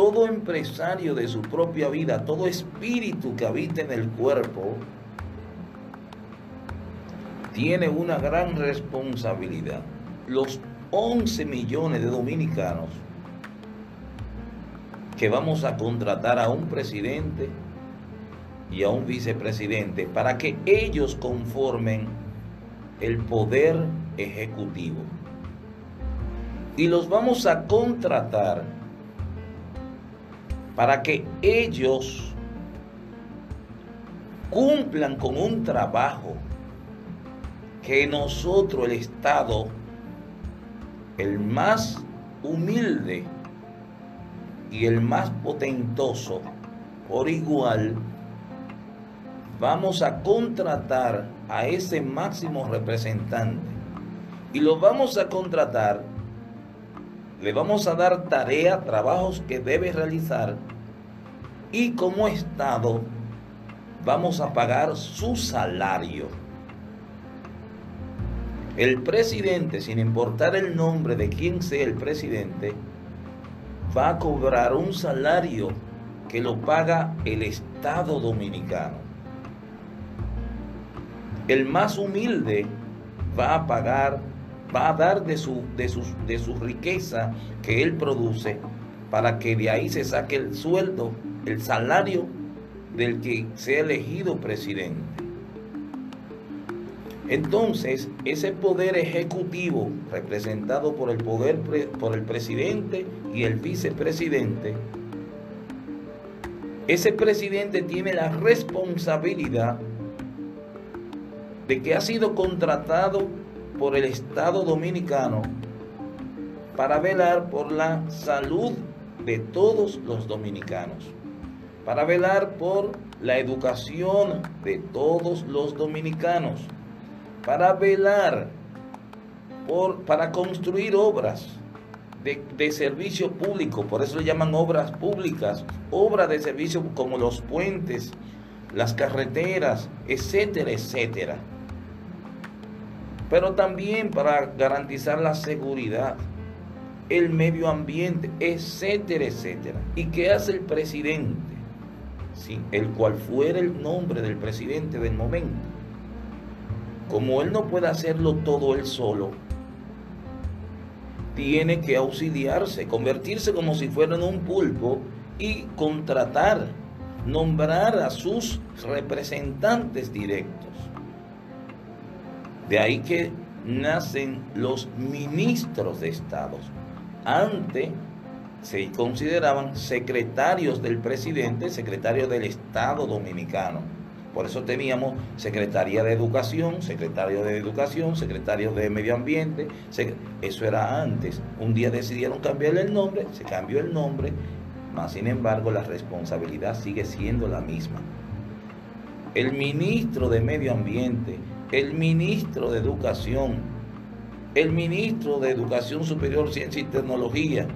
todo empresario de su propia vida, todo espíritu que habita en el cuerpo, tiene una gran responsabilidad. Los 11 millones de dominicanos que vamos a contratar a un presidente y a un vicepresidente para que ellos conformen el poder ejecutivo. Y los vamos a contratar para que ellos cumplan con un trabajo que nosotros, el Estado, el más humilde y el más potentoso, por igual, vamos a contratar a ese máximo representante. Y lo vamos a contratar, le vamos a dar tarea, trabajos que debe realizar y como Estado vamos a pagar su salario. El presidente, sin importar el nombre de quien sea el presidente, va a cobrar un salario que lo paga el Estado dominicano. El más humilde va a pagar, va a dar de su, de, de su riqueza que él produce para que de ahí se saque el sueldo, el salario del que sea elegido presidente. Entonces, ese poder ejecutivo representado por el poder por el presidente y el vicepresidente, ese presidente tiene la responsabilidad de que ha sido contratado por el Estado dominicano para velar por la salud de todos los dominicanos, para velar por la educación de todos los dominicanos para velar por, para construir obras de, servicio público, por eso le llaman obras públicas, obras de servicio como los puentes, las carreteras, etcétera, etcétera. Pero también para garantizar la seguridad, el medio ambiente, etcétera, etcétera. ¿Y qué hace el presidente? El cual fuera el nombre del presidente del momento como él no puede hacerlo todo él solo, tiene que auxiliarse, convertirse como si fuera en un pulpo y contratar, nombrar a sus representantes directos. De ahí que nacen los ministros de estados. Antes se consideraban secretarios del presidente, secretarios del Estado dominicano por eso teníamos Secretaría de Educación, Secretario de Educación, Secretario de Medio Ambiente. Eso era antes. Un día decidieron cambiarle el nombre, se cambió el nombre, mas sin embargo la responsabilidad sigue siendo la misma. El ministro de Medio Ambiente, el ministro de Educación, el ministro de Educación Superior, Ciencia y Tecnología,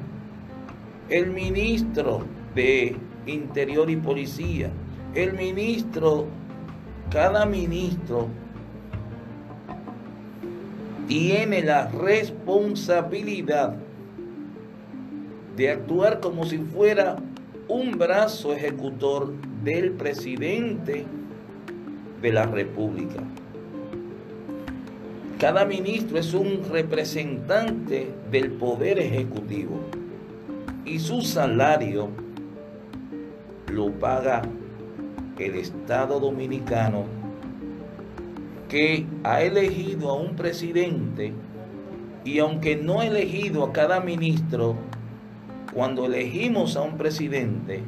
el ministro de Interior y Policía, el ministro cada ministro tiene la responsabilidad de actuar como si fuera un brazo ejecutor del presidente de la República. Cada ministro es un representante del poder ejecutivo y su salario lo paga el Estado dominicano que ha elegido a un presidente y aunque no ha elegido a cada ministro, cuando elegimos a un presidente,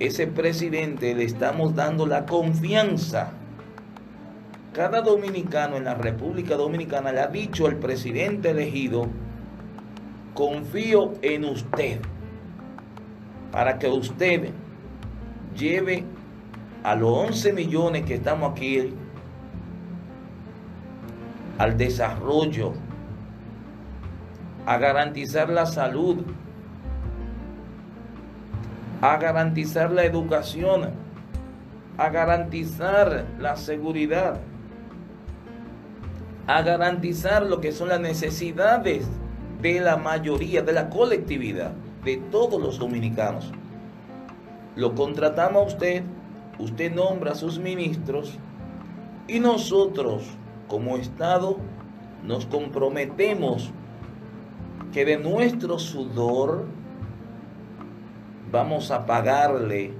ese presidente le estamos dando la confianza. Cada dominicano en la República Dominicana le ha dicho al presidente elegido, confío en usted, para que usted lleve a los 11 millones que estamos aquí al desarrollo, a garantizar la salud, a garantizar la educación, a garantizar la seguridad, a garantizar lo que son las necesidades de la mayoría, de la colectividad. de todos los dominicanos. Lo contratamos a usted, usted nombra a sus ministros y nosotros como Estado nos comprometemos que de nuestro sudor vamos a pagarle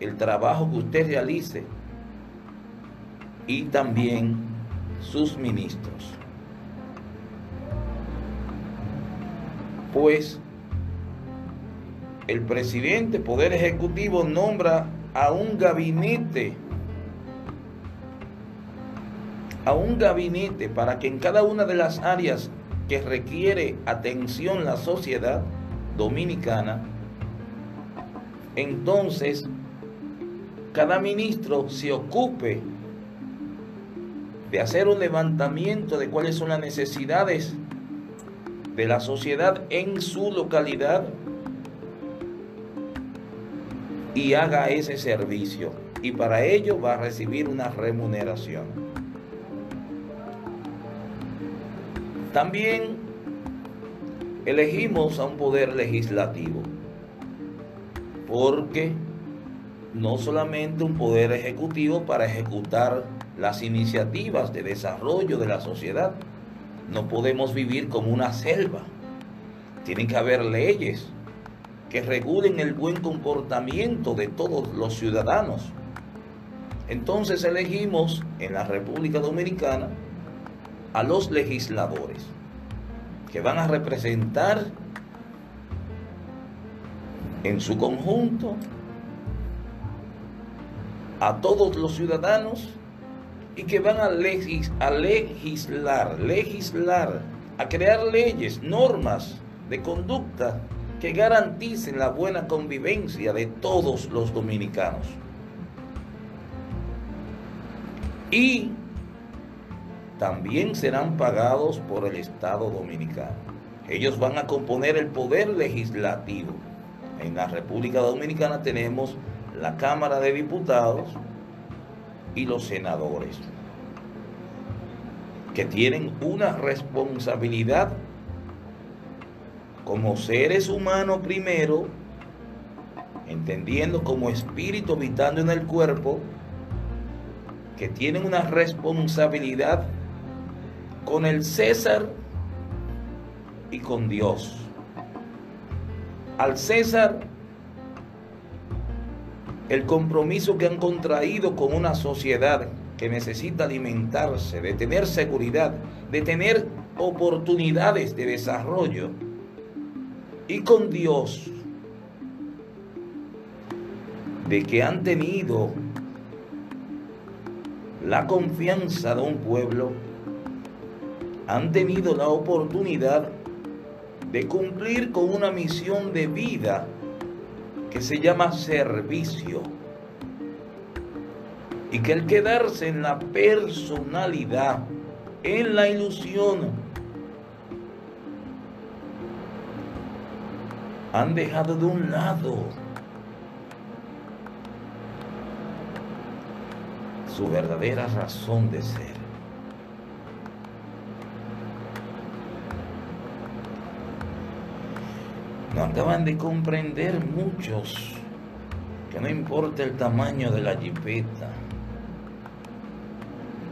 el trabajo que usted realice y también sus ministros. Pues el presidente, Poder Ejecutivo, nombra a un gabinete, a un gabinete para que en cada una de las áreas que requiere atención la sociedad dominicana, entonces cada ministro se ocupe de hacer un levantamiento de cuáles son las necesidades de la sociedad en su localidad y haga ese servicio. Y para ello va a recibir una remuneración. También elegimos a un poder legislativo, porque no solamente un poder ejecutivo para ejecutar las iniciativas de desarrollo de la sociedad, no podemos vivir como una selva. Tienen que haber leyes que regulen el buen comportamiento de todos los ciudadanos. Entonces elegimos en la República Dominicana a los legisladores que van a representar en su conjunto a todos los ciudadanos y que van a, legislar, legislar, a crear leyes, normas de conducta que garanticen la buena convivencia de todos los dominicanos. Y también serán pagados por el Estado dominicano. Ellos van a componer el poder legislativo. En la República Dominicana tenemos la Cámara de Diputados, y los senadores, que tienen una responsabilidad como seres humanos primero, entendiendo como espíritu habitando en el cuerpo, que tienen una responsabilidad con el César y con Dios. Al César el compromiso que han contraído con una sociedad que necesita alimentarse, de tener seguridad, de tener oportunidades de desarrollo. Y con Dios, de que han tenido la confianza de un pueblo, han tenido la oportunidad de cumplir con una misión de vida que se llama servicio. Y que el quedarse en la personalidad, en la ilusión, han dejado de un lado su verdadera razón de ser. No acaban de comprender muchos que no importa el tamaño de la jipeta,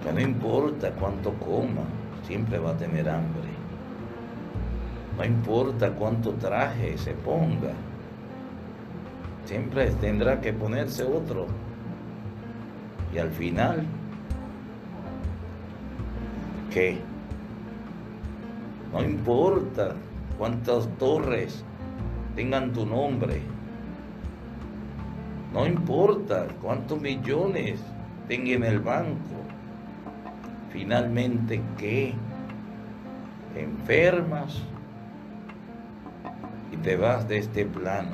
que no importa cuánto coma, siempre va a tener hambre. No importa cuánto traje se ponga, siempre tendrá que ponerse otro. Y al final, ¿qué? No importa cuántas torres tengan tu nombre. No importa cuántos millones tengan en el banco. Finalmente, ¿qué? enfermas y te vas de este plano.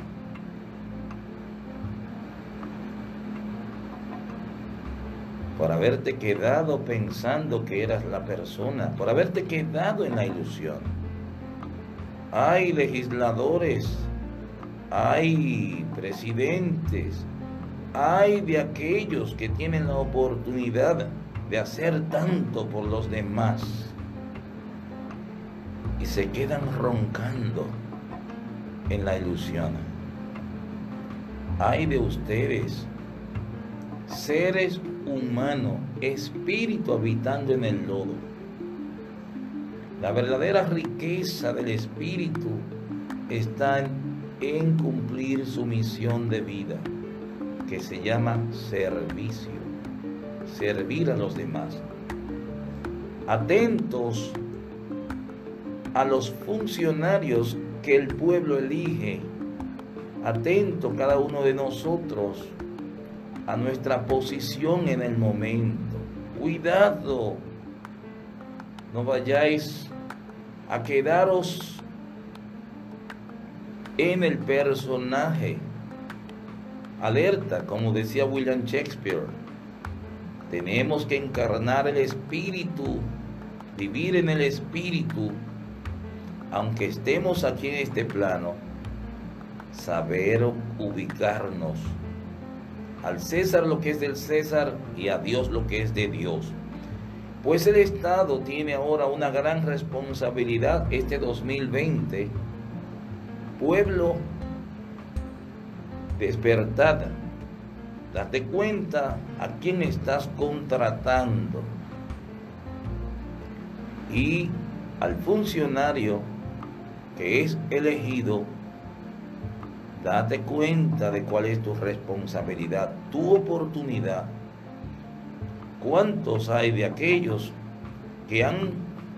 Por haberte quedado pensando que eras la persona, por haberte quedado en la ilusión. Hay legisladores hay presidentes, hay de aquellos que tienen la oportunidad de hacer tanto por los demás y se quedan roncando en la ilusión. Hay de ustedes, seres humanos, espíritu habitando en el lodo. La verdadera riqueza del espíritu está en cumplir su misión de vida, que se llama servicio, servir a los demás. Atentos a los funcionarios que el pueblo elige. Atento cada uno de nosotros a nuestra posición en el momento. Cuidado, no vayáis a quedaros en el personaje. Alerta, como decía William Shakespeare. Tenemos que encarnar el espíritu, vivir en el espíritu aunque estemos aquí en este plano, saber ubicarnos. Al César lo que es del César y a Dios lo que es de Dios. Pues el Estado tiene ahora una gran responsabilidad este 2020. Pueblo, despertada. Date cuenta a quién estás contratando. Y al funcionario que es elegido, date cuenta de cuál es tu responsabilidad, tu oportunidad. ¿Cuántos hay de aquellos que han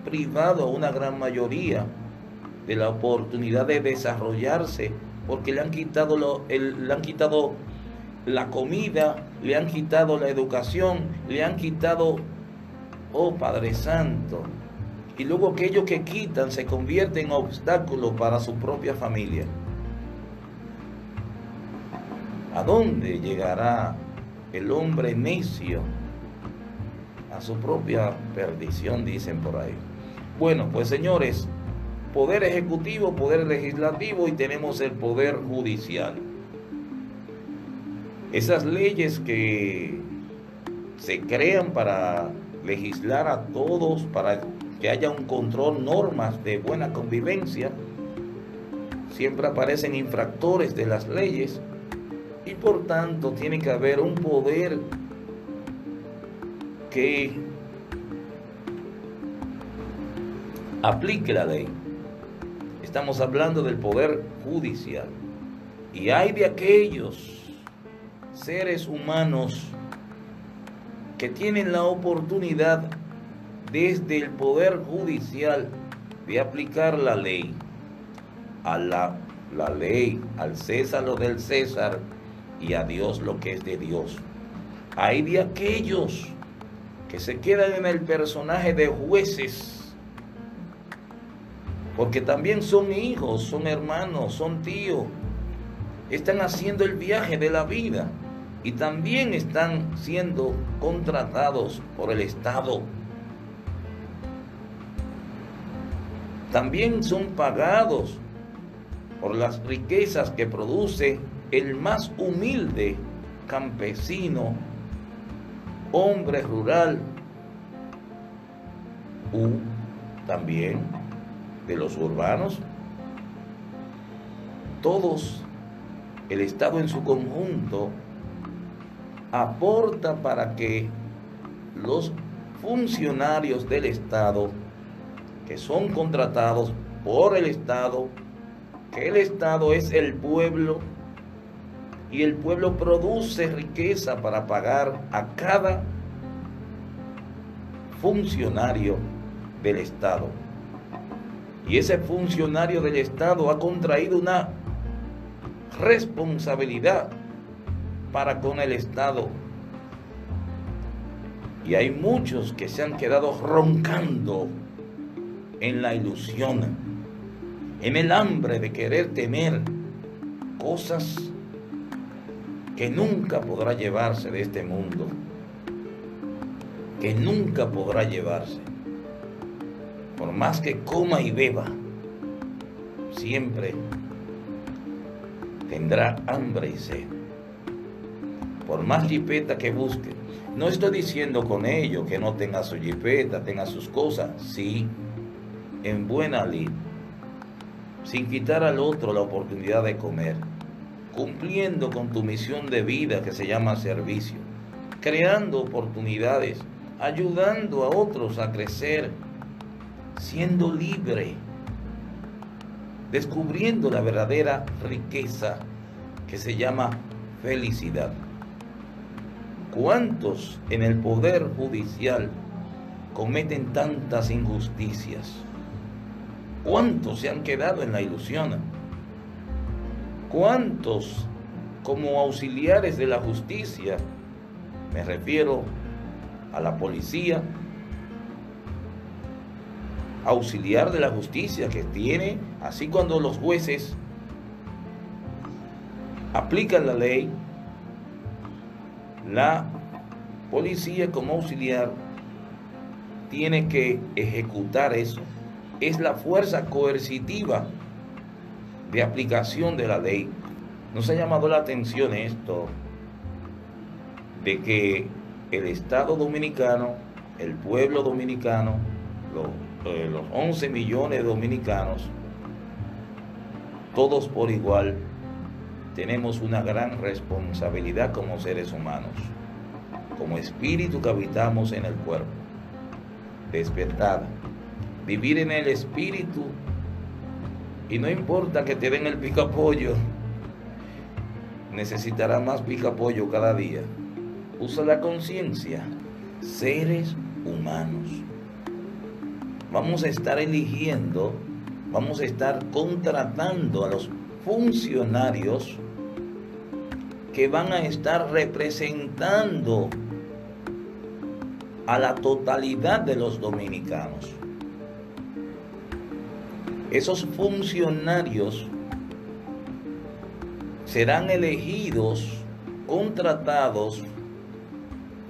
privado a una gran mayoría de la oportunidad de desarrollarse porque le han quitado, lo, le han quitado la comida, le han quitado la educación, le han quitado, oh Padre Santo, y luego aquello que quitan se convierte en obstáculo para su propia familia. ¿A dónde llegará el hombre necio? A su propia perdición, dicen por ahí. Bueno, pues señores, poder ejecutivo, poder legislativo y tenemos el poder judicial. Esas leyes que se crean para legislar a todos, para que haya un control, normas de buena convivencia. Siempre aparecen infractores de las leyes y por tanto tiene que haber un poder que aplique la ley. Estamos hablando del poder judicial. Y hay de aquellos seres humanos que tienen la oportunidad desde el Poder Judicial de aplicar la ley. A la, la ley, al César lo del César y a Dios lo que es de Dios. Hay de aquellos que se quedan en el personaje de jueces, porque también son hijos, son hermanos, son tíos, están haciendo el viaje de la vida y también están siendo contratados por el Estado. También son pagados por las riquezas que produce el más humilde campesino, hombre rural, u también de los urbanos. Todos, el Estado en su conjunto, aporta para que los funcionarios del Estado que son contratados por el Estado, que el Estado es el pueblo y el pueblo produce riqueza para pagar a cada funcionario del Estado. Y ese funcionario del Estado ha contraído una responsabilidad para con el Estado. Y hay muchos que se han quedado roncando en la ilusión, en el hambre de querer tener cosas que nunca podrá llevarse de este mundo, que nunca podrá llevarse. Por más que coma y beba, siempre tendrá hambre y sed. Por más jipeta que busque. No estoy diciendo con ello que no tenga su jipeta, tenga sus cosas. Sí, en buena lid. sin quitar al otro la oportunidad de comer, cumpliendo con tu misión de vida que se llama servicio, creando oportunidades, ayudando a otros a crecer, siendo libre, descubriendo la verdadera riqueza que se llama felicidad. ¿Cuántos en el poder judicial cometen tantas injusticias? ¿Cuántos se han quedado en la ilusión? ¿Cuántos como auxiliares de la justicia, me refiero a la policía, auxiliar de la justicia que tiene, así cuando los jueces aplican la ley, la policía como auxiliar tiene que ejecutar eso. Es la fuerza coercitiva de aplicación de la ley. Nos ha llamado la atención esto de que el Estado dominicano, el pueblo dominicano, los, eh, los 11 millones de dominicanos, todos por igual, tenemos una gran responsabilidad como seres humanos, como espíritu que habitamos en el cuerpo. Despertar, vivir en el espíritu y no importa que te den el picapollo, necesitará más picapollo cada día. Usa la conciencia, seres humanos. Vamos a estar eligiendo, vamos a estar contratando a los funcionarios que van a estar representando a la totalidad de los dominicanos. Esos funcionarios serán elegidos, contratados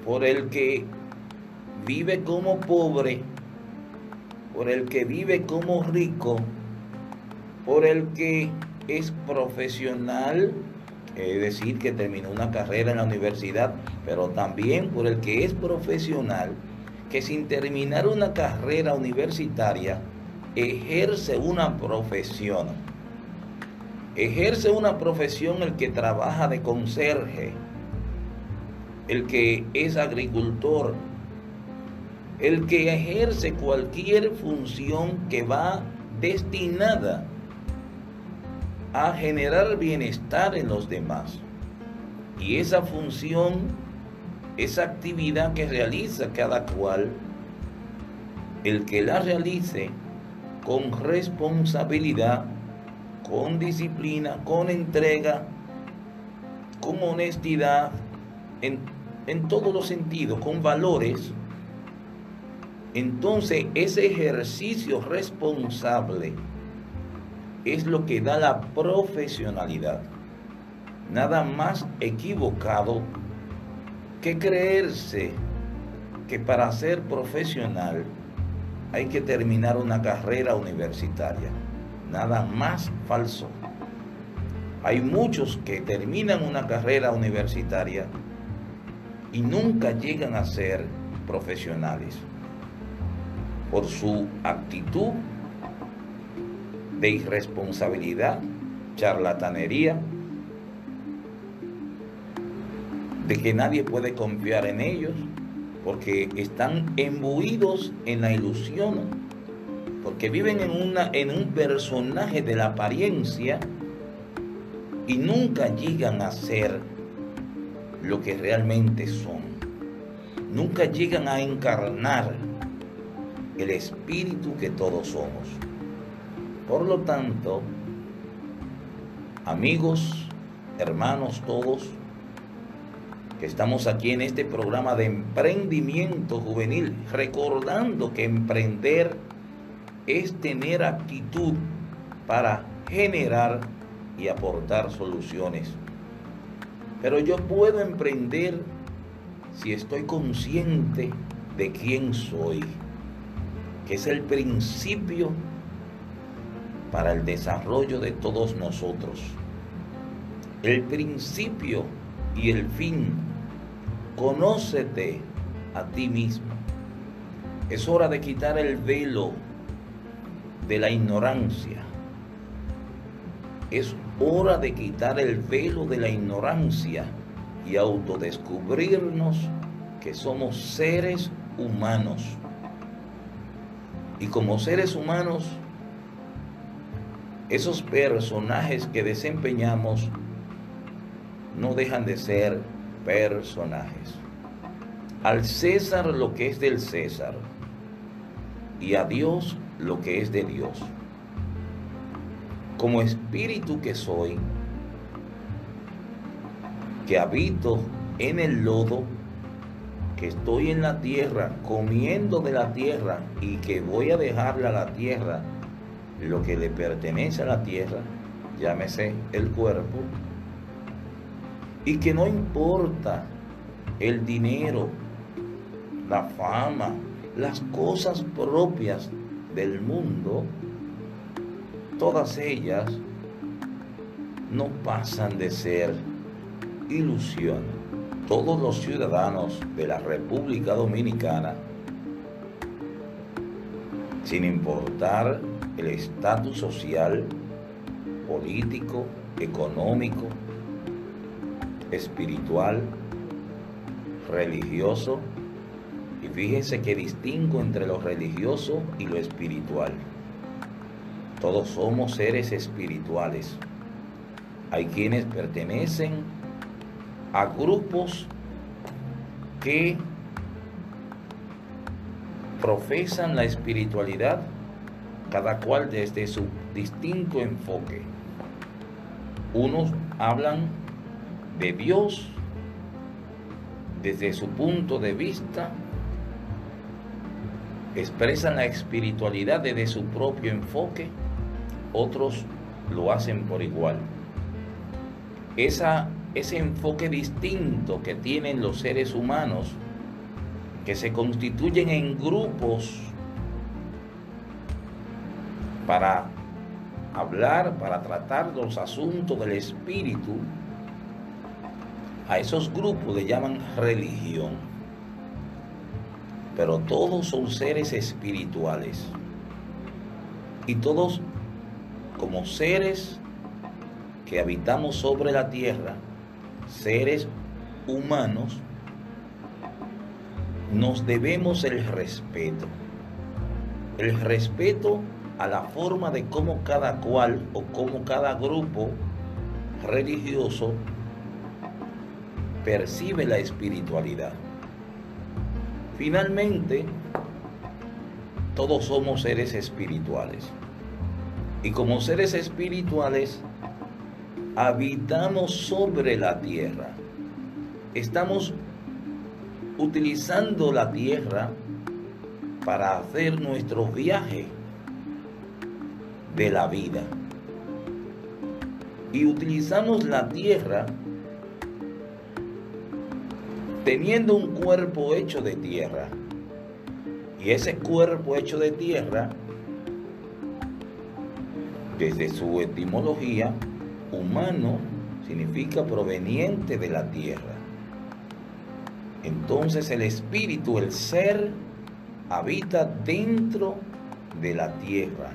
por el que vive como pobre, por el que vive como rico, por el que es profesional es decir, que terminó una carrera en la universidad, pero también por el que es profesional, que sin terminar una carrera universitaria, ejerce una profesión. Ejerce una profesión el que trabaja de conserje, el que es agricultor, el que ejerce cualquier función que va destinada a generar bienestar en los demás. Y esa función, esa actividad que realiza cada cual, el que la realice con responsabilidad, con disciplina, con entrega, con honestidad, en, en todos los sentidos, con valores, entonces ese ejercicio responsable es lo que da la profesionalidad. Nada más equivocado que creerse que para ser profesional hay que terminar una carrera universitaria. Nada más falso. Hay muchos que terminan una carrera universitaria y nunca llegan a ser profesionales por su actitud de irresponsabilidad, charlatanería, de que nadie puede confiar en ellos, porque están embuidos en la ilusión, porque viven en, una, en un personaje de la apariencia y nunca llegan a ser lo que realmente son. Nunca llegan a encarnar el espíritu que todos somos. Por lo tanto, amigos, hermanos todos, que estamos aquí en este programa de emprendimiento juvenil, recordando que emprender es tener actitud para generar y aportar soluciones. Pero yo puedo emprender si estoy consciente de quién soy, que es el principio para el desarrollo de todos nosotros. El principio y el fin, conócete a ti mismo. Es hora de quitar el velo de la ignorancia. Es hora de quitar el velo de la ignorancia y autodescubrirnos que somos seres humanos. Y como seres humanos, esos personajes que desempeñamos no dejan de ser personajes. Al César lo que es del César y a Dios lo que es de Dios. Como espíritu que soy, que habito en el lodo, que estoy en la tierra, comiendo de la tierra y que voy a dejarle a la tierra lo que le pertenece a la tierra, llámese el cuerpo, y que no importa el dinero, la fama, las cosas propias del mundo, todas ellas no pasan de ser ilusión. Todos los ciudadanos de la República Dominicana, sin importar el estatus social, político, económico, espiritual, religioso, y fíjense que distingo entre lo religioso y lo espiritual. Todos somos seres espirituales. Hay quienes pertenecen a grupos que profesan la espiritualidad, cada cual desde su distinto enfoque. Unos hablan de Dios desde su punto de vista, expresan la espiritualidad desde su propio enfoque, otros lo hacen por igual. Esa, ese enfoque distinto que tienen los seres humanos, que se constituyen en grupos para hablar, para tratar los asuntos del espíritu, a esos grupos le llaman religión. Pero todos son seres espirituales. Y todos como seres que habitamos sobre la tierra, seres humanos, nos debemos el respeto. El respeto a la forma de cómo cada cual o cómo cada grupo religioso percibe la espiritualidad. Finalmente, todos somos seres espirituales. Y como seres espirituales, habitamos sobre la tierra. Estamos utilizando la tierra para hacer nuestro viaje de la vida. Y utilizamos la tierra teniendo un cuerpo hecho de tierra, y ese cuerpo hecho de tierra, desde su etimología, humano significa proveniente de la tierra. Entonces el espíritu, el ser, habita dentro de la tierra.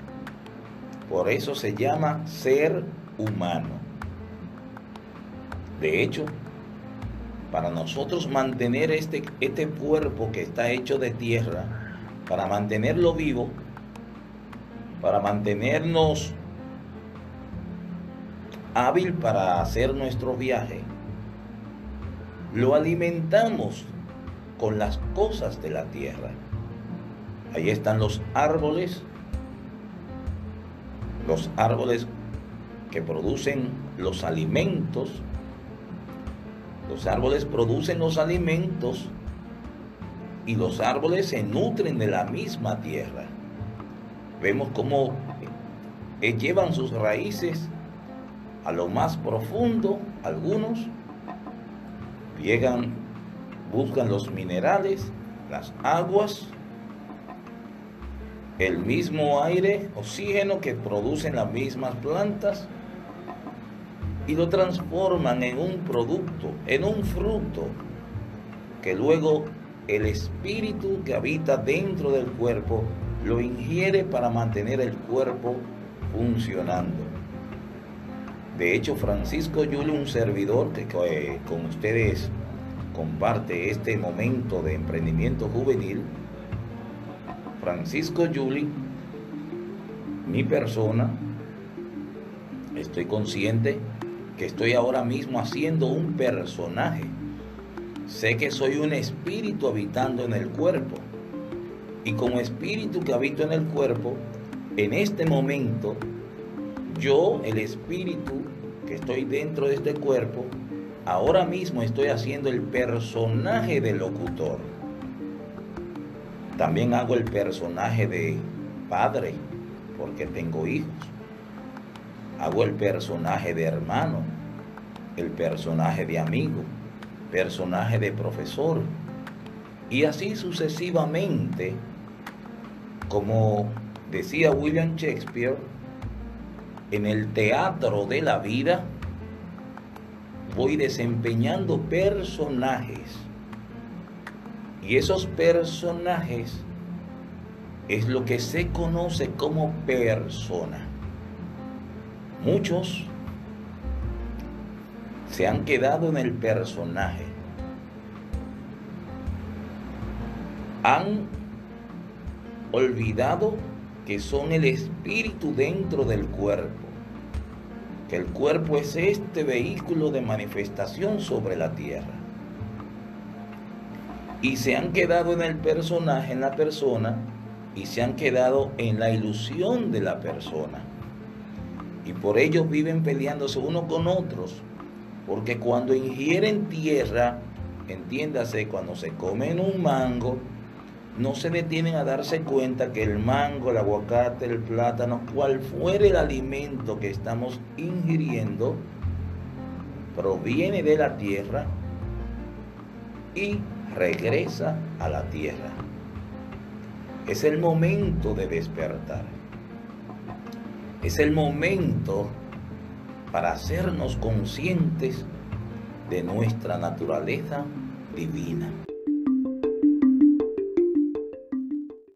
Por eso se llama ser humano. De hecho, para nosotros mantener este, este cuerpo que está hecho de tierra, para mantenerlo vivo, para mantenernos hábil para hacer nuestro viaje, lo alimentamos con las cosas de la tierra. Ahí están los árboles, los árboles que producen los alimentos los árboles producen los alimentos y los árboles se nutren de la misma tierra. Vemos cómo eh, llevan sus raíces a lo más profundo, algunos llegan, buscan los minerales, las aguas, el mismo aire, oxígeno que producen las mismas plantas y lo transforman en un producto, en un fruto, que luego el espíritu que habita dentro del cuerpo lo ingiere para mantener el cuerpo funcionando. De hecho, Francisco Yuli, un servidor que eh, con ustedes comparte este momento de emprendimiento juvenil, Francisco Yuli, mi persona, estoy consciente que estoy ahora mismo haciendo un personaje. Sé que soy un espíritu habitando en el cuerpo. Y como espíritu que habito en el cuerpo, en este momento, yo, el espíritu que estoy dentro de este cuerpo, ahora mismo estoy haciendo el personaje del locutor. También hago el personaje de padre, porque tengo hijos. Hago el personaje de hermano, el personaje de amigo, personaje de profesor. Y así sucesivamente, como decía William Shakespeare, en el teatro de la vida voy desempeñando personajes. Y esos personajes es lo que se conoce como persona. Muchos se han quedado en el personaje. Han olvidado que son el espíritu dentro del cuerpo. Que el cuerpo es este vehículo de manifestación sobre la tierra. Y se han quedado en el personaje, en la persona, y se han quedado en la ilusión de la persona y por ello viven peleándose unos con otros, porque cuando ingieren tierra, entiéndase, cuando se comen un mango, no se detienen a darse cuenta que el mango, el aguacate, el plátano, cual fuere el alimento que estamos ingiriendo, proviene de la tierra y regresa a la tierra. Es el momento de despertar. Es el momento para hacernos conscientes de nuestra naturaleza divina.